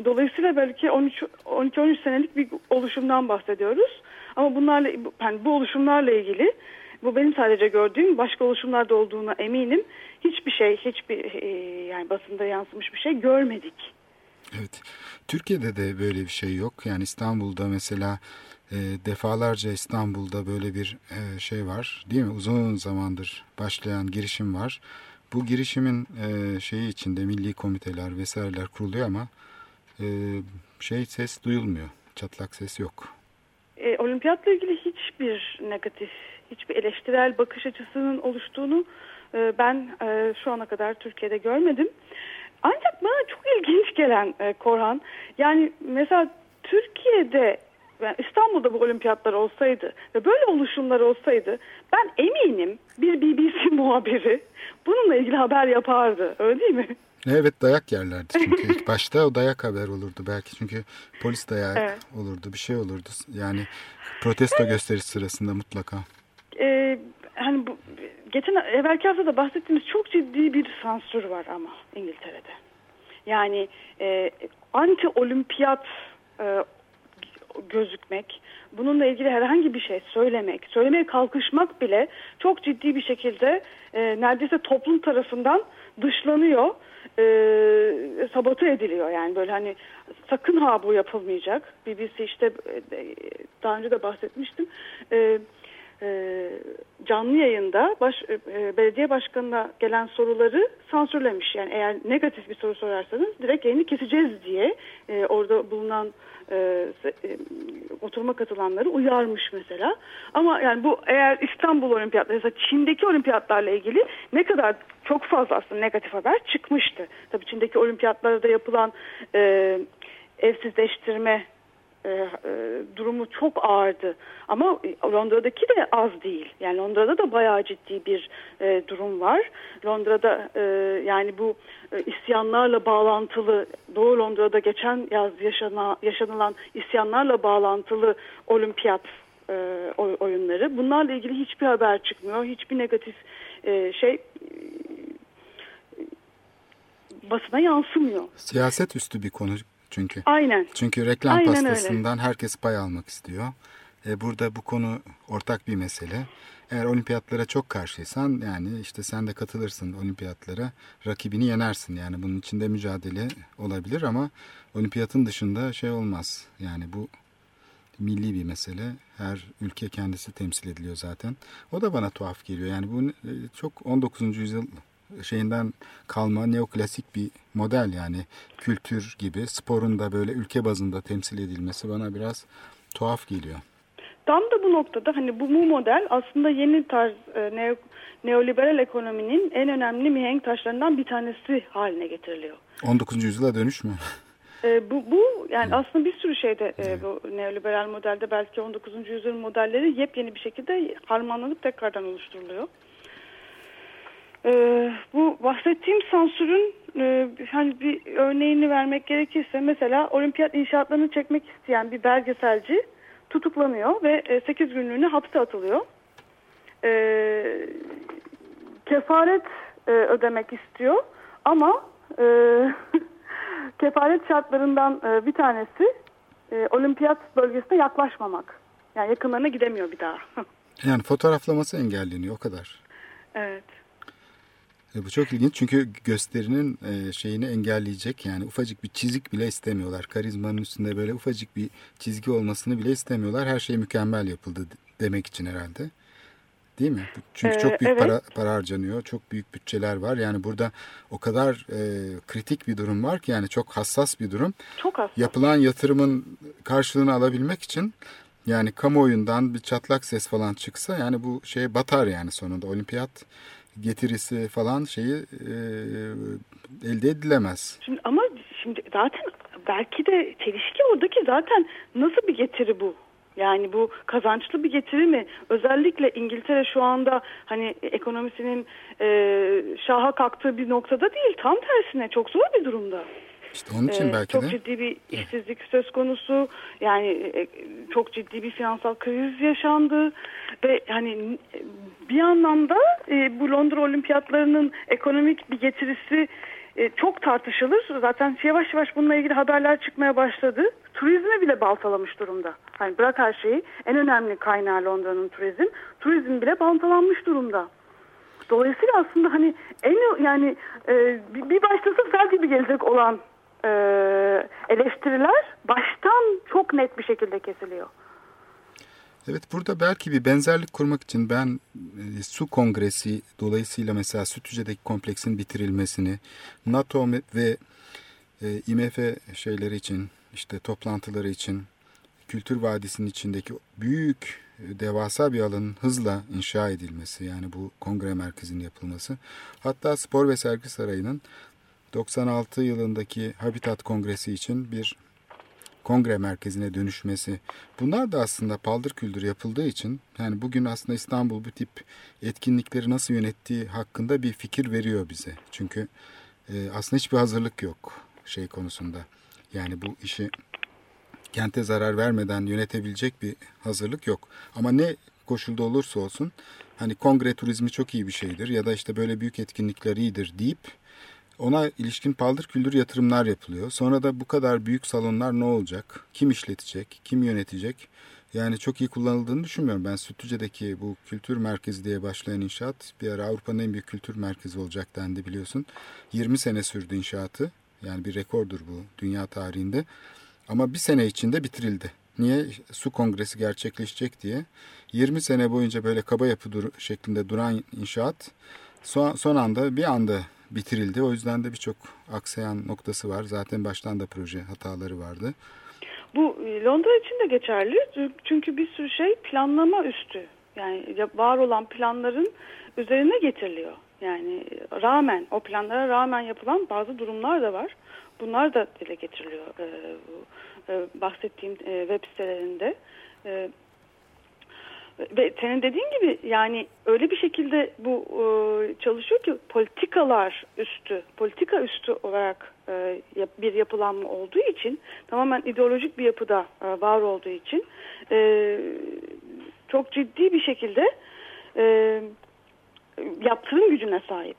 Dolayısıyla belki 12-13 senelik bir oluşumdan bahsediyoruz. Ama bunlarla yani bu oluşumlarla ilgili bu benim sadece gördüğüm başka oluşumlarda olduğuna eminim. Hiçbir şey, hiçbir e, yani basında yansımış bir şey görmedik. Evet. Türkiye'de de böyle bir şey yok. Yani İstanbul'da mesela e, defalarca İstanbul'da böyle bir e, şey var. Değil mi? Uzun zamandır başlayan girişim var. Bu girişimin şeyi içinde milli komiteler vesaireler kuruluyor ama e, şey ses duyulmuyor. Çatlak ses yok. E, olimpiyatla ilgili hiçbir negatif hiçbir eleştirel bakış açısının oluştuğunu e, ben e, şu ana kadar Türkiye'de görmedim. Ancak bana çok ilginç gelen e, Korhan, yani mesela Türkiye'de yani İstanbul'da bu olimpiyatlar olsaydı ve böyle oluşumlar olsaydı ben eminim bir BBC muhabiri bununla ilgili haber yapardı. Öyle değil mi? Evet dayak yerlerdi çünkü ilk başta o dayak haber olurdu belki çünkü polis dayağı Evet. olurdu bir şey olurdu yani protesto gösterisi sırasında mutlaka. Ee, hani bu geçen evvelki hafta da bahsettiğimiz çok ciddi bir sansür var ama İngiltere'de. Yani e, anti olimpiyat e, gözükmek, bununla ilgili herhangi bir şey söylemek, söylemeye kalkışmak bile çok ciddi bir şekilde e, neredeyse toplum tarafından dışlanıyor, e, sabote ediliyor. Yani böyle hani sakın ha bu yapılmayacak. BBC işte e, daha önce de bahsetmiştim. E, e, canlı yayında baş, e, belediye başkanına gelen soruları sansürlemiş. Yani eğer negatif bir soru sorarsanız direkt yayını keseceğiz diye e, orada bulunan e, e, oturuma katılanları uyarmış mesela. Ama yani bu eğer İstanbul Olimpiyatları mesela Çin'deki olimpiyatlarla ilgili ne kadar çok fazla aslında negatif haber çıkmıştı. Tabii Çin'deki olimpiyatlarda yapılan e, evsizleştirme e, e, durumu çok ağırdı. Ama Londra'daki de az değil. Yani Londra'da da bayağı ciddi bir e, durum var. Londra'da e, yani bu e, isyanlarla bağlantılı Doğu Londra'da geçen yaz yaşana, yaşanılan isyanlarla bağlantılı olimpiyat e, oy- oyunları. Bunlarla ilgili hiçbir haber çıkmıyor. Hiçbir negatif e, şey e, basına yansımıyor. Siyaset üstü bir konu çünkü. Aynen. Çünkü reklam Aynen öyle. pastasından herkes pay almak istiyor. E, burada bu konu ortak bir mesele. Eğer olimpiyatlara çok karşıysan yani işte sen de katılırsın olimpiyatlara rakibini yenersin. Yani bunun içinde mücadele olabilir ama olimpiyatın dışında şey olmaz. Yani bu milli bir mesele. Her ülke kendisi temsil ediliyor zaten. O da bana tuhaf geliyor. Yani bu e, çok 19. yüzyıl şeyinden kalma neoklasik bir model yani kültür gibi sporun da böyle ülke bazında temsil edilmesi bana biraz tuhaf geliyor. Tam da bu noktada hani bu, bu model aslında yeni tarz e, neo, neoliberal ekonominin en önemli mihenk taşlarından bir tanesi haline getiriliyor. 19. yüzyıla dönüş mü? E, bu, bu yani aslında bir sürü şeyde e, bu neoliberal modelde belki 19. yüzyıl modelleri yepyeni bir şekilde harmanlanıp tekrardan oluşturuluyor. E, bu bahsettiğim sansürün e, hani bir örneğini vermek gerekirse mesela olimpiyat inşaatlarını çekmek isteyen bir belgeselci tutuklanıyor ve e, 8 günlüğüne hapse atılıyor. E, kefaret e, ödemek istiyor ama e, kefaret şartlarından e, bir tanesi e, olimpiyat bölgesine yaklaşmamak. Yani yakınlarına gidemiyor bir daha. Yani fotoğraflaması engelleniyor o kadar. evet. E, bu çok ilginç çünkü gösterinin e, şeyini engelleyecek yani ufacık bir çizik bile istemiyorlar. Karizmanın üstünde böyle ufacık bir çizgi olmasını bile istemiyorlar. Her şey mükemmel yapıldı demek için herhalde. Değil mi? Çünkü Ee, çok büyük evet. para, para harcanıyor. Çok büyük bütçeler var. Yani burada o kadar e, kritik bir durum var ki yani çok hassas bir durum. Çok az. Yapılan yatırımın karşılığını alabilmek için yani kamuoyundan bir çatlak ses falan çıksa yani bu şey batar yani sonunda olimpiyat getirisi falan şeyi e, elde edilemez. Şimdi ama şimdi zaten belki de çelişki oradaki zaten nasıl bir getiri bu? Yani bu kazançlı bir getiri mi? Özellikle İngiltere şu anda hani ekonomisinin e, şaha kalktığı bir noktada değil. Tam tersine çok zor bir durumda. İşte onun için Ee, belki çok de ciddi bir işsizlik söz konusu. Yani e, çok ciddi bir finansal kriz yaşandı ve hani bir anlamda e, bu Londra Olimpiyatlarının ekonomik bir getirisi e, çok tartışılır. Zaten yavaş yavaş bununla ilgili haberler çıkmaya başladı. Turizmi bile baltalamış durumda. Hani bırak her şeyi. En önemli kaynağı Londra'nın turizm. Turizm bile baltalanmış durumda. Dolayısıyla aslında hani en yani e, bir bir başlasa sel gibi gelecek olan e, eleştiriler baştan çok net bir şekilde kesiliyor. Evet burada belki bir benzerlik kurmak için ben e, su kongresi dolayısıyla mesela Sütüce'deki kompleksin bitirilmesini NATO ve e, IMF şeyleri için işte toplantıları için Kültür Vadisi'nin içindeki büyük devasa bir alanın hızla inşa edilmesi yani bu kongre merkezinin yapılması. Hatta Spor ve Sergi Sarayı'nın 96 yılındaki Habitat Kongresi için bir kongre merkezine dönüşmesi. Bunlar da aslında paldır küldür yapıldığı için yani bugün aslında İstanbul bu tip etkinlikleri nasıl yönettiği hakkında bir fikir veriyor bize. Çünkü e, aslında hiçbir hazırlık yok şey konusunda. Yani bu işi kente zarar vermeden yönetebilecek bir hazırlık yok. Ama ne koşulda olursa olsun hani kongre turizmi çok iyi bir şeydir ya da işte böyle büyük etkinlikler iyidir deyip ona ilişkin paldır küldür yatırımlar yapılıyor. Sonra da bu kadar büyük salonlar ne olacak? Kim işletecek? Kim yönetecek? Yani çok iyi kullanıldığını düşünmüyorum. Ben Sütlüce'deki bu kültür merkezi diye başlayan inşaat bir ara Avrupa'nın en büyük kültür merkezi olacak dendi biliyorsun. 20 sene sürdü inşaatı. Yani bir rekordur bu dünya tarihinde. Ama bir sene içinde bitirildi. Niye? Su kongresi gerçekleşecek diye. 20 sene boyunca böyle kaba yapı dur şeklinde duran inşaat son, son anda bir anda bitirildi. O yüzden de birçok aksayan noktası var. Zaten baştan da proje hataları vardı. Bu e, Londra için de geçerli. Çünkü bir sürü şey planlama üstü. Yani var olan planların üzerine getiriliyor. Yani rağmen o planlara rağmen yapılan bazı durumlar da var. Bunlar da dile getiriliyor e, e, bahsettiğim e, web sitelerinde. E, ve senin dediğin gibi yani öyle bir şekilde bu e, çalışıyor ki politikalar üstü, politika üstü olarak e, bir yapılanma olduğu için tamamen ideolojik bir yapıda e, var olduğu için e, çok ciddi bir şekilde e, yaptırım gücüne sahip.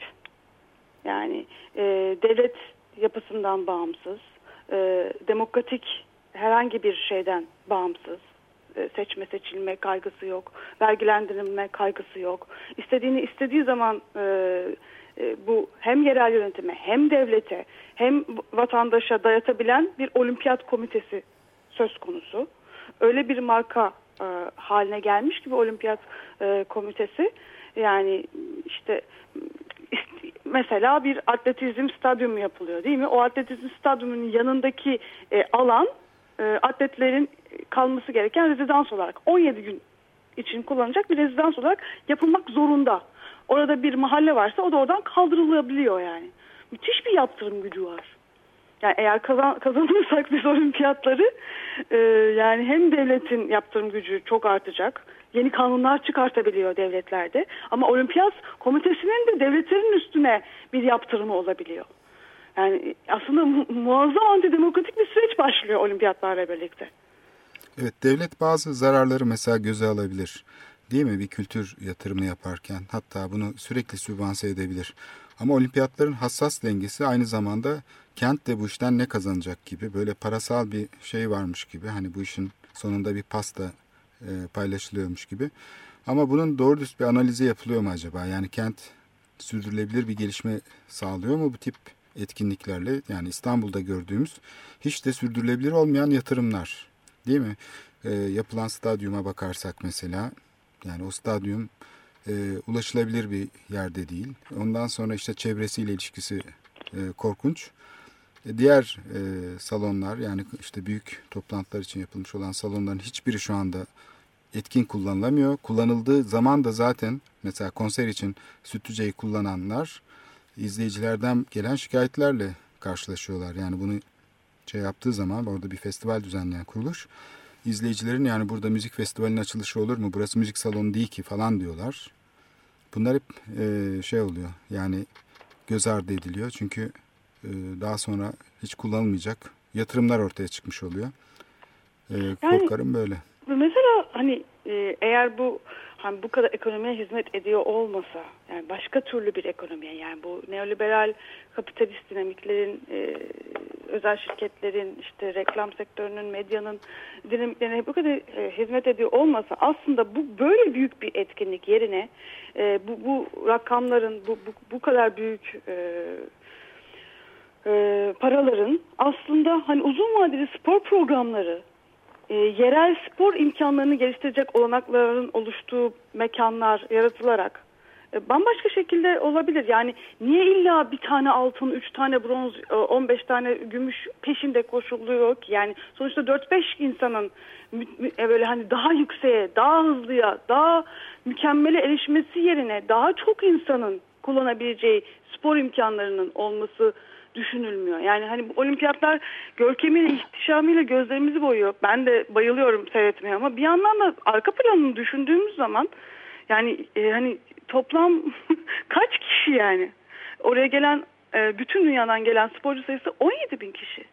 Yani e, devlet yapısından bağımsız, e, demokratik herhangi bir şeyden bağımsız seçme seçilme kaygısı yok, vergilendirilme kaygısı yok. İstediğini istediği zaman e, e, bu hem yerel yönetime hem devlete hem vatandaşa dayatabilen bir olimpiyat komitesi söz konusu. Öyle bir marka e, haline gelmiş gibi olimpiyat e, komitesi yani işte mesela bir atletizm stadyumu yapılıyor değil mi? O atletizm stadyumunun yanındaki e, alan e, atletlerin kalması gereken rezidans olarak 17 gün için kullanacak bir rezidans olarak yapılmak zorunda. Orada bir mahalle varsa o da oradan kaldırılabiliyor yani. Müthiş bir yaptırım gücü var. Yani eğer kazan, kazanırsak biz olimpiyatları e, yani hem devletin yaptırım gücü çok artacak. Yeni kanunlar çıkartabiliyor devletlerde. Ama olimpiyat komitesinin de devletlerin üstüne bir yaptırımı olabiliyor. Yani aslında mu muazzam antidemokratik bir süreç başlıyor olimpiyatlarla birlikte. Evet devlet bazı zararları mesela göze alabilir. Değil mi bir kültür yatırımı yaparken hatta bunu sürekli sübvanse edebilir. Ama olimpiyatların hassas dengesi aynı zamanda kent de bu işten ne kazanacak gibi böyle parasal bir şey varmış gibi hani bu işin sonunda bir pasta e, paylaşılıyormuş gibi. Ama bunun doğru düz bir analizi yapılıyor mu acaba? Yani kent sürdürülebilir bir gelişme sağlıyor mu bu tip etkinliklerle yani İstanbul'da gördüğümüz hiç de sürdürülebilir olmayan yatırımlar değil mi? E, yapılan stadyuma bakarsak mesela yani o stadyum e, ulaşılabilir bir yerde değil. Ondan sonra işte çevresiyle ilişkisi e, korkunç. E, diğer e, salonlar yani işte büyük toplantılar için yapılmış olan salonların hiçbiri şu anda etkin kullanılamıyor. Kullanıldığı zaman da zaten mesela konser için Sütlüce'yi kullananlar izleyicilerden gelen şikayetlerle karşılaşıyorlar. Yani bunu şey yaptığı zaman orada bir festival düzenleyen kuruluş izleyicilerin yani burada müzik festivalinin açılışı olur mu? Burası müzik salonu değil ki falan diyorlar. Bunlar hep e, şey oluyor yani göz ardı ediliyor. Çünkü e, daha sonra hiç kullanılmayacak yatırımlar ortaya çıkmış oluyor. E, korkarım yani, böyle. Mesela hani e, eğer bu hani bu kadar ekonomiye hizmet ediyor olmasa yani başka türlü bir ekonomiye yani bu neoliberal kapitalist dinamiklerin e, özel şirketlerin işte reklam sektörünün medyanın dinamiklerine bu kadar e, hizmet ediyor olmasa aslında bu böyle büyük bir etkinlik yerine e, bu, bu rakamların bu, bu, bu kadar büyük e, e, paraların aslında hani uzun vadeli spor programları e, yerel spor imkanlarını geliştirecek olanakların oluştuğu mekanlar yaratılarak e, bambaşka şekilde olabilir. Yani niye illa bir tane altın, üç tane bronz, e, 15 tane gümüş peşinde koşuluyor ki? Yani sonuçta 4-5 insanın e, böyle hani daha yükseğe, daha hızlıya, daha mükemmele erişmesi yerine daha çok insanın kullanabileceği spor imkanlarının olması düşünülmüyor. Yani hani bu olimpiyatlar görkemiyle, ihtişamıyla gözlerimizi boyuyor. Ben de bayılıyorum seyretmeye ama bir yandan da arka planını düşündüğümüz zaman yani e, hani toplam kaç kişi yani? Oraya gelen e, bütün dünyadan gelen sporcu sayısı 17 bin kişi.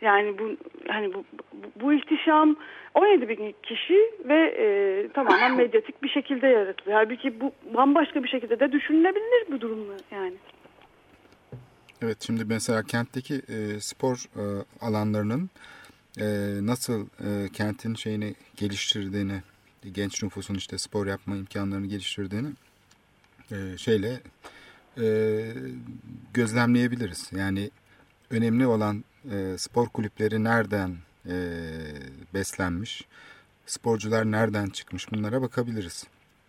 Yani bu hani bu, bu, bu ihtişam 17 bin kişi ve e, tamamen medyatik bir şekilde yaratılıyor. Halbuki bu bambaşka bir şekilde de düşünülebilir bu durumlar yani. Evet şimdi mesela kentteki e, spor e, alanlarının e, nasıl e, kentin şeyini geliştirdiğini, genç nüfusun işte spor yapma imkanlarını geliştirdiğini e, şeyle e, gözlemleyebiliriz. Yani önemli olan e, spor kulüpleri nereden e, beslenmiş, sporcular nereden çıkmış bunlara bakabiliriz.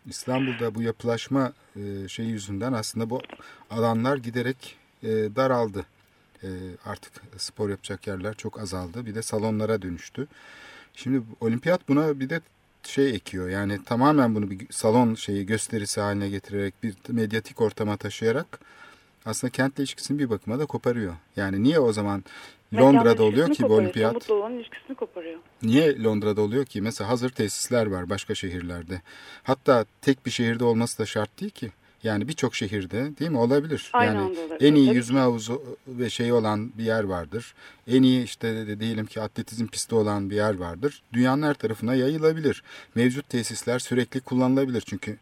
İstanbul'da bu yapılaşma e, şeyi yüzünden aslında bu alanlar giderek e, daraldı. E, artık spor yapacak yerler çok azaldı. Bir de salonlara dönüştü. Şimdi olimpiyat buna bir de şey ekiyor. Yani tamamen bunu bir salon şeyi gösterisi haline getirerek bir medyatik ortama taşıyarak aslında kentle ilişkisini bir bakıma da koparıyor. Yani niye o zaman Londra'da oluyor ki bu olimpiyat? Olan ilişkisini koparıyor. Niye Londra'da oluyor ki? Mesela hazır tesisler var başka şehirlerde. Hatta tek bir şehirde olması da şart değil ki. Yani birçok şehirde değil mi olabilir? Aynı yani anda olabilir. en iyi yüzme havuzu ve şey olan bir yer vardır. En iyi işte de diyelim ki atletizm pisti olan bir yer vardır. Dünyanın her tarafına yayılabilir. Mevcut tesisler sürekli kullanılabilir. Çünkü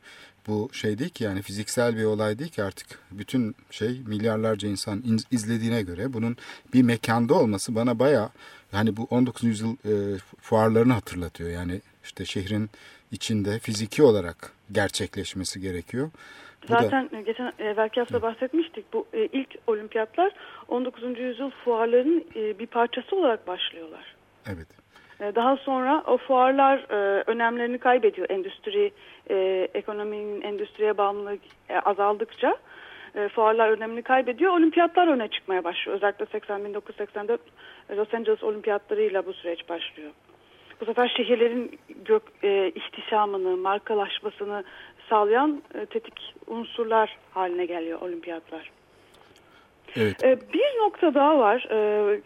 bu şey değil ki yani fiziksel bir olay değil ki artık bütün şey milyarlarca insan in- izlediğine göre bunun bir mekanda olması bana baya yani bu 19. yüzyıl e, fuarlarını hatırlatıyor. Yani işte şehrin içinde fiziki olarak gerçekleşmesi gerekiyor. Bu da- Zaten e, geçen evvelki hafta bahsetmiştik. Bu e, ilk olimpiyatlar 19. yüzyıl fuarlarının e, bir parçası olarak başlıyorlar. evet. E, Daha sonra o fuarlar e, önemlerini kaybediyor. Endüstri, e, ekonominin endüstriye bağımlılığı e, azaldıkça e, fuarlar önemini kaybediyor. Olimpiyatlar öne çıkmaya başlıyor. Özellikle 80-1984 Los Angeles olimpiyatlarıyla bu süreç başlıyor. Bu sefer şehirlerin gök, e, ihtişamını, markalaşmasını sağlayan e, tetik unsurlar haline geliyor olimpiyatlar. Evet. Ee, Bir nokta daha var. Ee,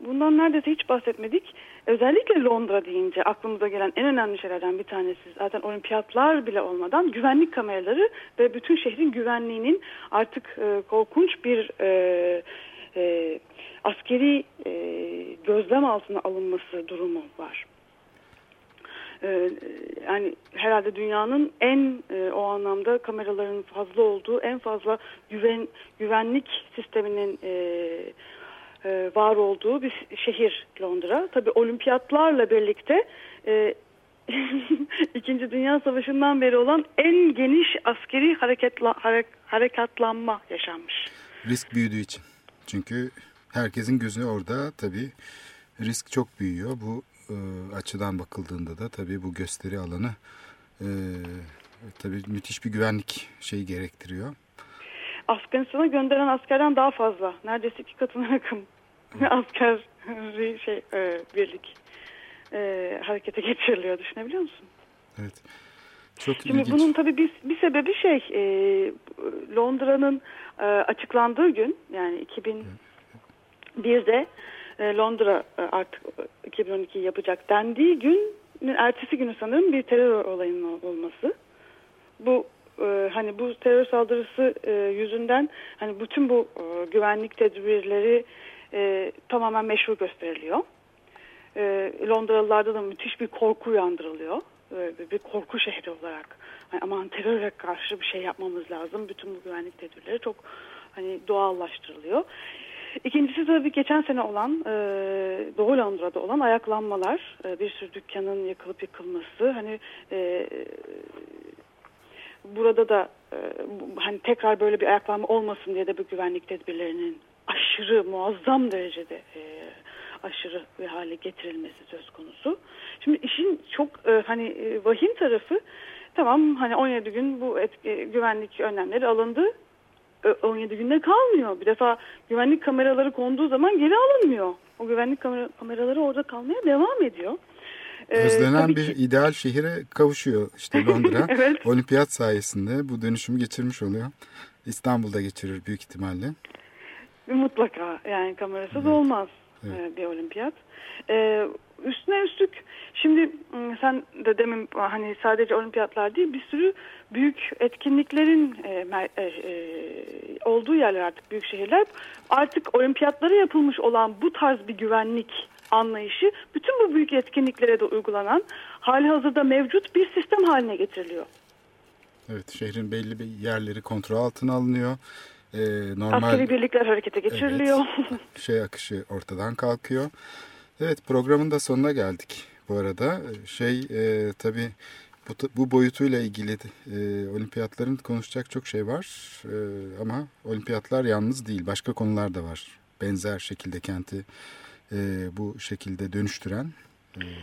Bundan neredeyse hiç bahsetmedik. Özellikle Londra deyince aklımıza gelen en önemli şeylerden bir tanesi zaten olimpiyatlar bile olmadan güvenlik kameraları ve bütün şehrin güvenliğinin artık e, korkunç bir e, e, askeri e, gözlem altına alınması durumu var. Ee, yani herhalde dünyanın en e, o anlamda kameraların fazla olduğu en fazla güven güvenlik sisteminin e, e, var olduğu bir şehir Londra. Tabii olimpiyatlarla birlikte e, İkinci Dünya Savaşı'ndan beri olan en geniş askeri hareketla, hare- harekatlanma yaşanmış. Risk büyüdüğü için. Çünkü herkesin gözü orada tabii risk çok büyüyor. Bu e, açıdan bakıldığında da tabii bu gösteri alanı e, tabii müthiş bir güvenlik şeyi gerektiriyor. Afganistan'a gönderen askerden daha fazla. Neredeyse iki katına yakın asker şey e, birlik e, harekete geçiriliyor. Düşünebiliyor musun? Evet. Çok Şimdi ilginç. bunun tabii bir, bir sebebi şey e, Londra'nın e, açıklandığı gün yani 2001'de e, Londra e, artık 2012 yapacak dendiği günün ertesi günü sanırım bir terör olayının olması. Bu e, hani bu terör saldırısı e, yüzünden hani bütün bu e, güvenlik tedbirleri e, tamamen meşru gösteriliyor. E, Londralılarda da müthiş bir korku uyandırılıyor. E, bir korku şehri olarak. Hani aman teröre karşı bir şey yapmamız lazım. Bütün bu güvenlik tedbirleri çok hani doğallaştırılıyor. İkincisi tabii geçen sene olan e, Doğu Londra'da olan ayaklanmalar, e, bir sürü dükkanın yakılıp yıkılması, hani e, burada da e, hani tekrar böyle bir ayaklanma olmasın diye de bu güvenlik tedbirlerinin aşırı muazzam derecede e, aşırı bir hale getirilmesi söz konusu. Şimdi işin çok e, hani e, vahim tarafı Tamam hani 17 gün bu etki, güvenlik önlemleri alındı. 17 günde kalmıyor. Bir defa güvenlik kameraları konduğu zaman geri alınmıyor. O güvenlik kamera, kameraları orada kalmaya devam ediyor. Ee, Özlenen bir ki... ideal şehire kavuşuyor işte Londra. evet. Olimpiyat sayesinde bu dönüşümü geçirmiş oluyor. İstanbul'da geçirir büyük ihtimalle. Mutlaka yani kamerasız evet. olmaz evet. bir olimpiyat. Ee, üstüne üstlük şimdi sen de demin hani sadece olimpiyatlar değil bir sürü büyük etkinliklerin e, e, e, olduğu yerler artık büyük şehirler artık olimpiyatlara yapılmış olan bu tarz bir güvenlik anlayışı bütün bu büyük etkinliklere de uygulanan hali hazırda mevcut bir sistem haline getiriliyor. Evet şehrin belli bir yerleri kontrol altına alınıyor. Ee, normal, Askeri birlikler harekete geçiriliyor. Evet, şey akışı ortadan kalkıyor. Evet programın da sonuna geldik bu arada. Şey e, tabii bu, bu boyutuyla ilgili e, olimpiyatların konuşacak çok şey var. E, ama olimpiyatlar yalnız değil. Başka konular da var. Benzer şekilde kenti e, bu şekilde dönüştüren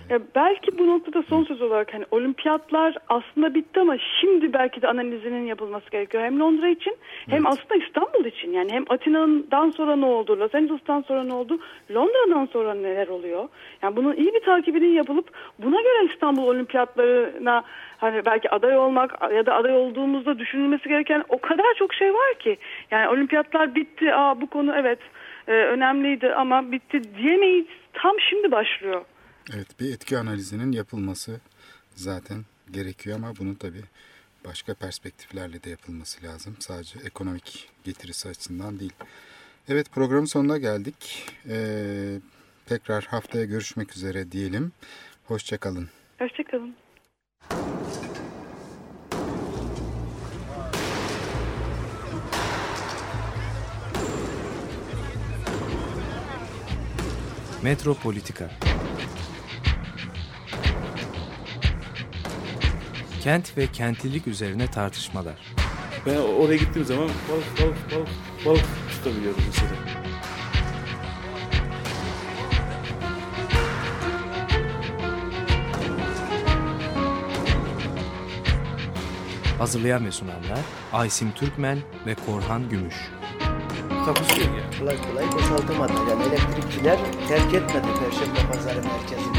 ya belki bu noktada son söz olarak hani olimpiyatlar aslında bitti ama şimdi belki de analizinin yapılması gerekiyor. Hem Londra için hem evet. aslında İstanbul için. Yani hem Atina'dan sonra ne oldu, Los Angeles'tan sonra ne oldu, Londra'dan sonra neler oluyor? Yani bunun iyi bir takibinin yapılıp buna göre İstanbul olimpiyatlarına hani belki aday olmak ya da aday olduğumuzda düşünülmesi gereken o kadar çok şey var ki. Yani olimpiyatlar bitti, aa bu konu evet e, önemliydi ama bitti diyemeyiz. Tam şimdi başlıyor. Evet bir etki analizinin yapılması zaten gerekiyor ama bunun tabii başka perspektiflerle de yapılması lazım. Sadece ekonomik getirisi açısından değil. Evet programın sonuna geldik. Ee, tekrar haftaya görüşmek üzere diyelim. Hoşçakalın. Hoşçakalın. Metropolitika Kent ve kentlilik üzerine tartışmalar. Ben oraya gittiğim zaman balık balık balık balık tutabiliyorum mesela. Hazırlayan ve sunanlar Aysim Türkmen ve Korhan Gümüş. Takusuyor ya. Kolay kolay boşaltamadı. Yani elektrikçiler terk etmedi Perşembe Pazarı merkezini.